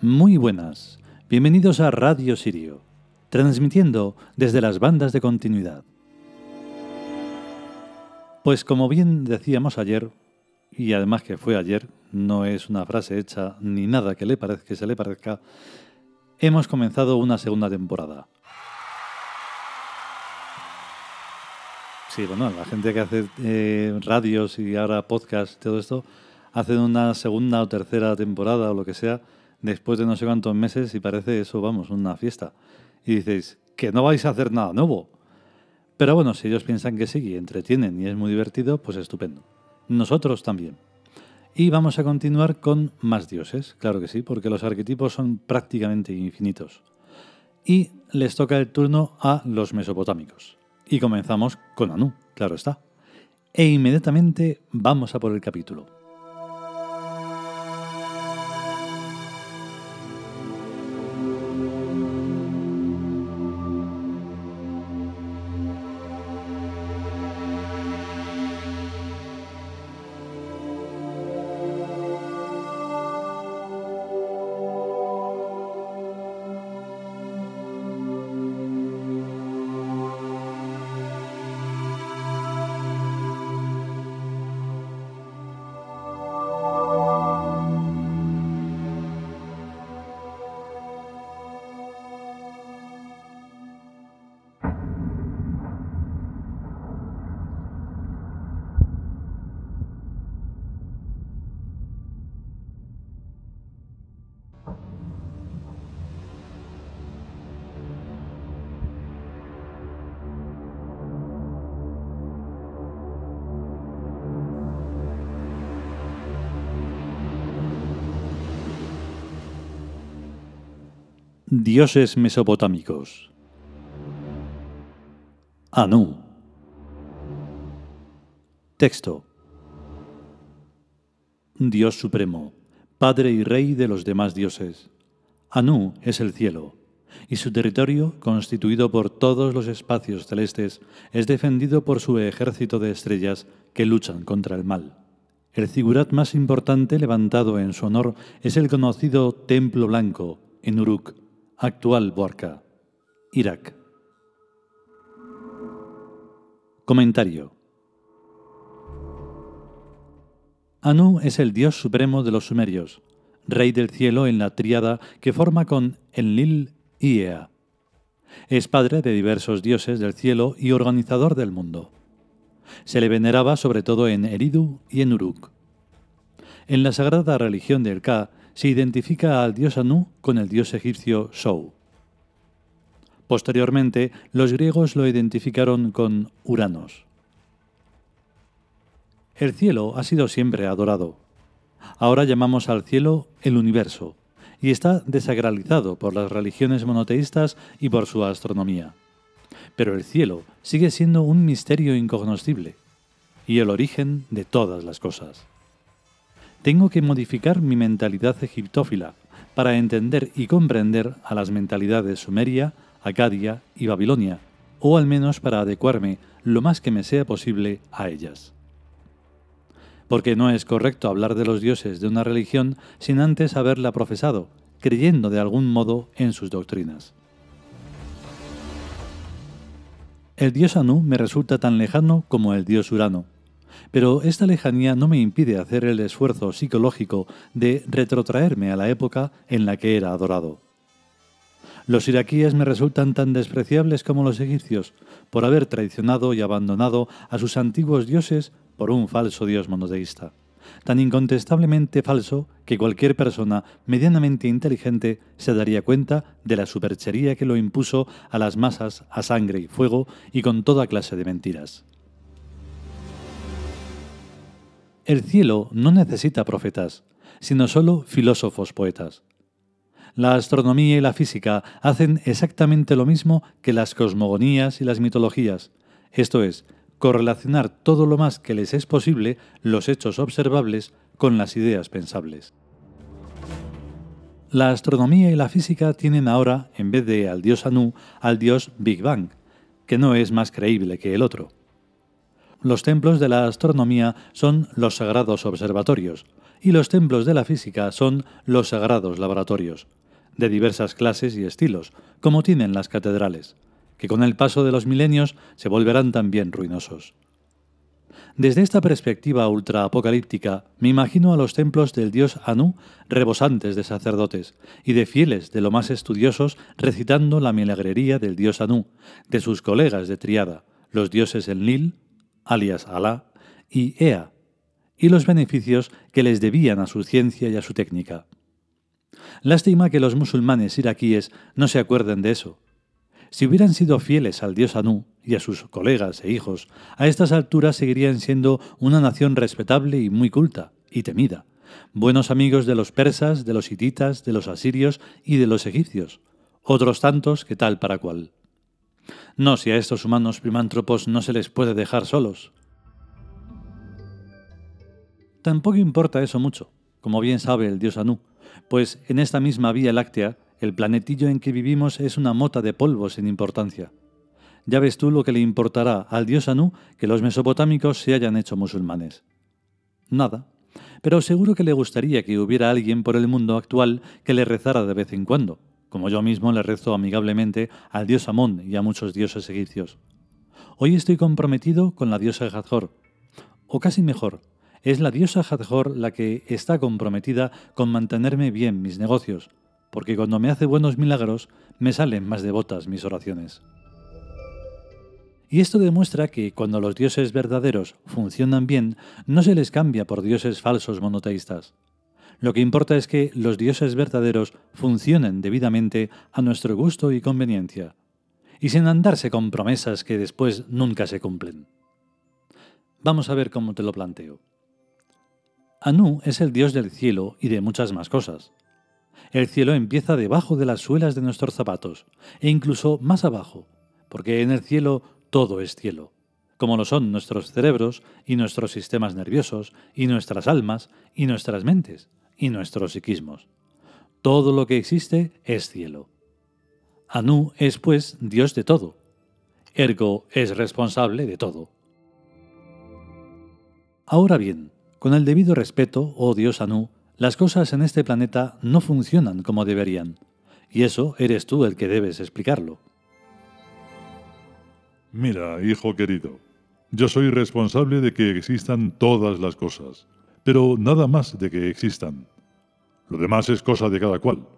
Muy buenas, bienvenidos a Radio Sirio, transmitiendo desde las bandas de continuidad. Pues como bien decíamos ayer, y además que fue ayer, no es una frase hecha ni nada que, le parezca, se le parezca, hemos comenzado una segunda temporada. Sí, bueno, la gente que hace eh, radios y ahora podcast, todo esto, hacen una segunda o tercera temporada o lo que sea, después de no sé cuántos meses y parece eso, vamos, una fiesta. Y dices, que no vais a hacer nada nuevo. Pero bueno, si ellos piensan que sí y entretienen y es muy divertido, pues estupendo. Nosotros también. Y vamos a continuar con más dioses, claro que sí, porque los arquetipos son prácticamente infinitos. Y les toca el turno a los mesopotámicos. Y comenzamos con Anu, claro está. E inmediatamente vamos a por el capítulo. Dioses mesopotámicos. Anu. Texto. Dios supremo, Padre y Rey de los demás dioses. Anu es el cielo, y su territorio, constituido por todos los espacios celestes, es defendido por su ejército de estrellas que luchan contra el mal. El figurat más importante levantado en su honor es el conocido Templo Blanco, en Uruk, Actual Borca, Irak. Comentario. Anu es el dios supremo de los sumerios, rey del cielo en la tríada que forma con Enlil y Ea. Es padre de diversos dioses del cielo y organizador del mundo. Se le veneraba sobre todo en Eridu y en Uruk. En la sagrada religión del Ka se identifica al dios Anu con el dios egipcio Sou. Posteriormente, los griegos lo identificaron con Uranos. El cielo ha sido siempre adorado. Ahora llamamos al cielo el universo, y está desagralizado por las religiones monoteístas y por su astronomía. Pero el cielo sigue siendo un misterio incognoscible, y el origen de todas las cosas. Tengo que modificar mi mentalidad egiptófila para entender y comprender a las mentalidades sumeria, acadia y babilonia, o al menos para adecuarme lo más que me sea posible a ellas. Porque no es correcto hablar de los dioses de una religión sin antes haberla profesado, creyendo de algún modo en sus doctrinas. El dios Anu me resulta tan lejano como el dios Urano, pero esta lejanía no me impide hacer el esfuerzo psicológico de retrotraerme a la época en la que era adorado. Los iraquíes me resultan tan despreciables como los egipcios, por haber traicionado y abandonado a sus antiguos dioses por un falso dios monoteísta, tan incontestablemente falso que cualquier persona medianamente inteligente se daría cuenta de la superchería que lo impuso a las masas a sangre y fuego y con toda clase de mentiras. El cielo no necesita profetas, sino solo filósofos poetas. La astronomía y la física hacen exactamente lo mismo que las cosmogonías y las mitologías, esto es, correlacionar todo lo más que les es posible los hechos observables con las ideas pensables. La astronomía y la física tienen ahora, en vez de al dios Anu, al dios Big Bang, que no es más creíble que el otro. Los templos de la astronomía son los sagrados observatorios, y los templos de la física son los sagrados laboratorios, de diversas clases y estilos, como tienen las catedrales, que con el paso de los milenios se volverán también ruinosos. Desde esta perspectiva ultraapocalíptica, me imagino a los templos del dios Anu rebosantes de sacerdotes y de fieles de lo más estudiosos recitando la milagrería del dios Anu, de sus colegas de triada, los dioses Enlil, alias Alá, y Ea, y los beneficios que les debían a su ciencia y a su técnica. Lástima que los musulmanes iraquíes no se acuerden de eso, si hubieran sido fieles al dios Anu y a sus colegas e hijos, a estas alturas seguirían siendo una nación respetable y muy culta, y temida, buenos amigos de los persas, de los hititas, de los asirios y de los egipcios, otros tantos que tal para cual. No si a estos humanos primántropos no se les puede dejar solos. Tampoco importa eso mucho, como bien sabe el dios Anu, pues en esta misma Vía Láctea el planetillo en que vivimos es una mota de polvo sin importancia. Ya ves tú lo que le importará al dios Anu que los mesopotámicos se hayan hecho musulmanes. Nada. Pero seguro que le gustaría que hubiera alguien por el mundo actual que le rezara de vez en cuando, como yo mismo le rezo amigablemente al dios Amón y a muchos dioses egipcios. Hoy estoy comprometido con la diosa Hathor. O casi mejor, es la diosa Hathor la que está comprometida con mantenerme bien mis negocios, porque cuando me hace buenos milagros me salen más devotas mis oraciones. Y esto demuestra que cuando los dioses verdaderos funcionan bien, no se les cambia por dioses falsos monoteístas. Lo que importa es que los dioses verdaderos funcionen debidamente a nuestro gusto y conveniencia, y sin andarse con promesas que después nunca se cumplen. Vamos a ver cómo te lo planteo. Anu es el dios del cielo y de muchas más cosas. El cielo empieza debajo de las suelas de nuestros zapatos, e incluso más abajo, porque en el cielo todo es cielo, como lo son nuestros cerebros y nuestros sistemas nerviosos y nuestras almas y nuestras mentes y nuestros psiquismos. Todo lo que existe es cielo. Anu es pues Dios de todo. Ergo es responsable de todo. Ahora bien, con el debido respeto, oh Dios Anu, las cosas en este planeta no funcionan como deberían, y eso eres tú el que debes explicarlo. Mira, hijo querido, yo soy responsable de que existan todas las cosas, pero nada más de que existan. Lo demás es cosa de cada cual.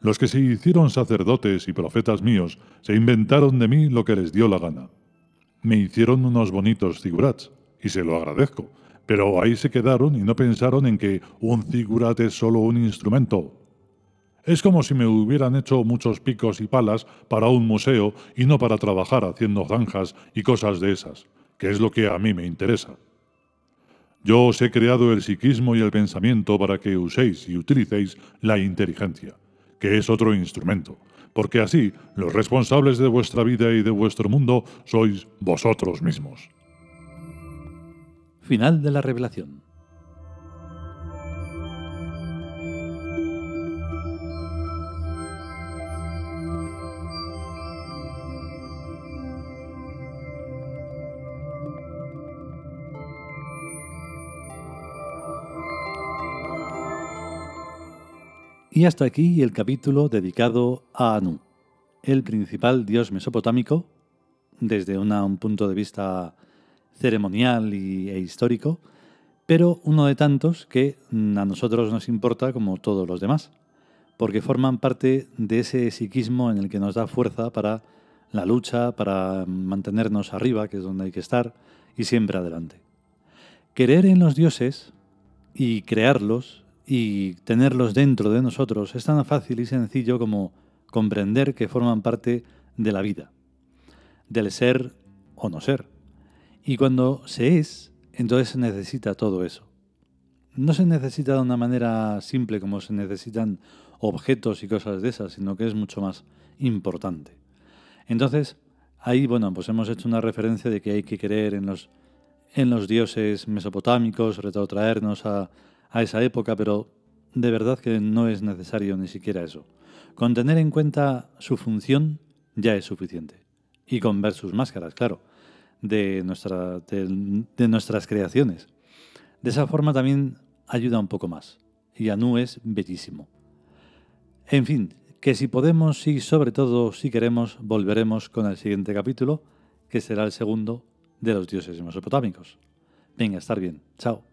Los que se hicieron sacerdotes y profetas míos se inventaron de mí lo que les dio la gana. Me hicieron unos bonitos figurats, y se lo agradezco, pero ahí se quedaron y no pensaron en que un figurat es solo un instrumento. Es como si me hubieran hecho muchos picos y palas para un museo y no para trabajar haciendo zanjas y cosas de esas, que es lo que a mí me interesa. Yo os he creado el psiquismo y el pensamiento para que uséis y utilicéis la inteligencia, que es otro instrumento, porque así los responsables de vuestra vida y de vuestro mundo sois vosotros mismos. Final de la revelación. Y hasta aquí el capítulo dedicado a Anu, el principal dios mesopotámico, desde un punto de vista ceremonial y, e histórico, pero uno de tantos que a nosotros nos importa como todos los demás, porque forman parte de ese psiquismo en el que nos da fuerza para la lucha, para mantenernos arriba, que es donde hay que estar, y siempre adelante. Querer en los dioses y crearlos y tenerlos dentro de nosotros es tan fácil y sencillo como comprender que forman parte de la vida, del ser o no ser. Y cuando se es, entonces se necesita todo eso. No se necesita de una manera simple como se necesitan objetos y cosas de esas, sino que es mucho más importante. Entonces, ahí, bueno, pues hemos hecho una referencia de que hay que creer en los, en los dioses mesopotámicos, retrotraernos a, a esa época, pero de verdad que no es necesario ni siquiera eso. Con tener en cuenta su función ya es suficiente. Y con ver sus máscaras, claro de, nuestra, de, nuestras creaciones. De esa forma también ayuda un poco más. Y Anu es bellísimo. En fin, que si podemos y sobre todo si queremos, volveremos con el siguiente capítulo, que será el segundo de los dioses mesopotámicos. Venga, estar bien. Chao.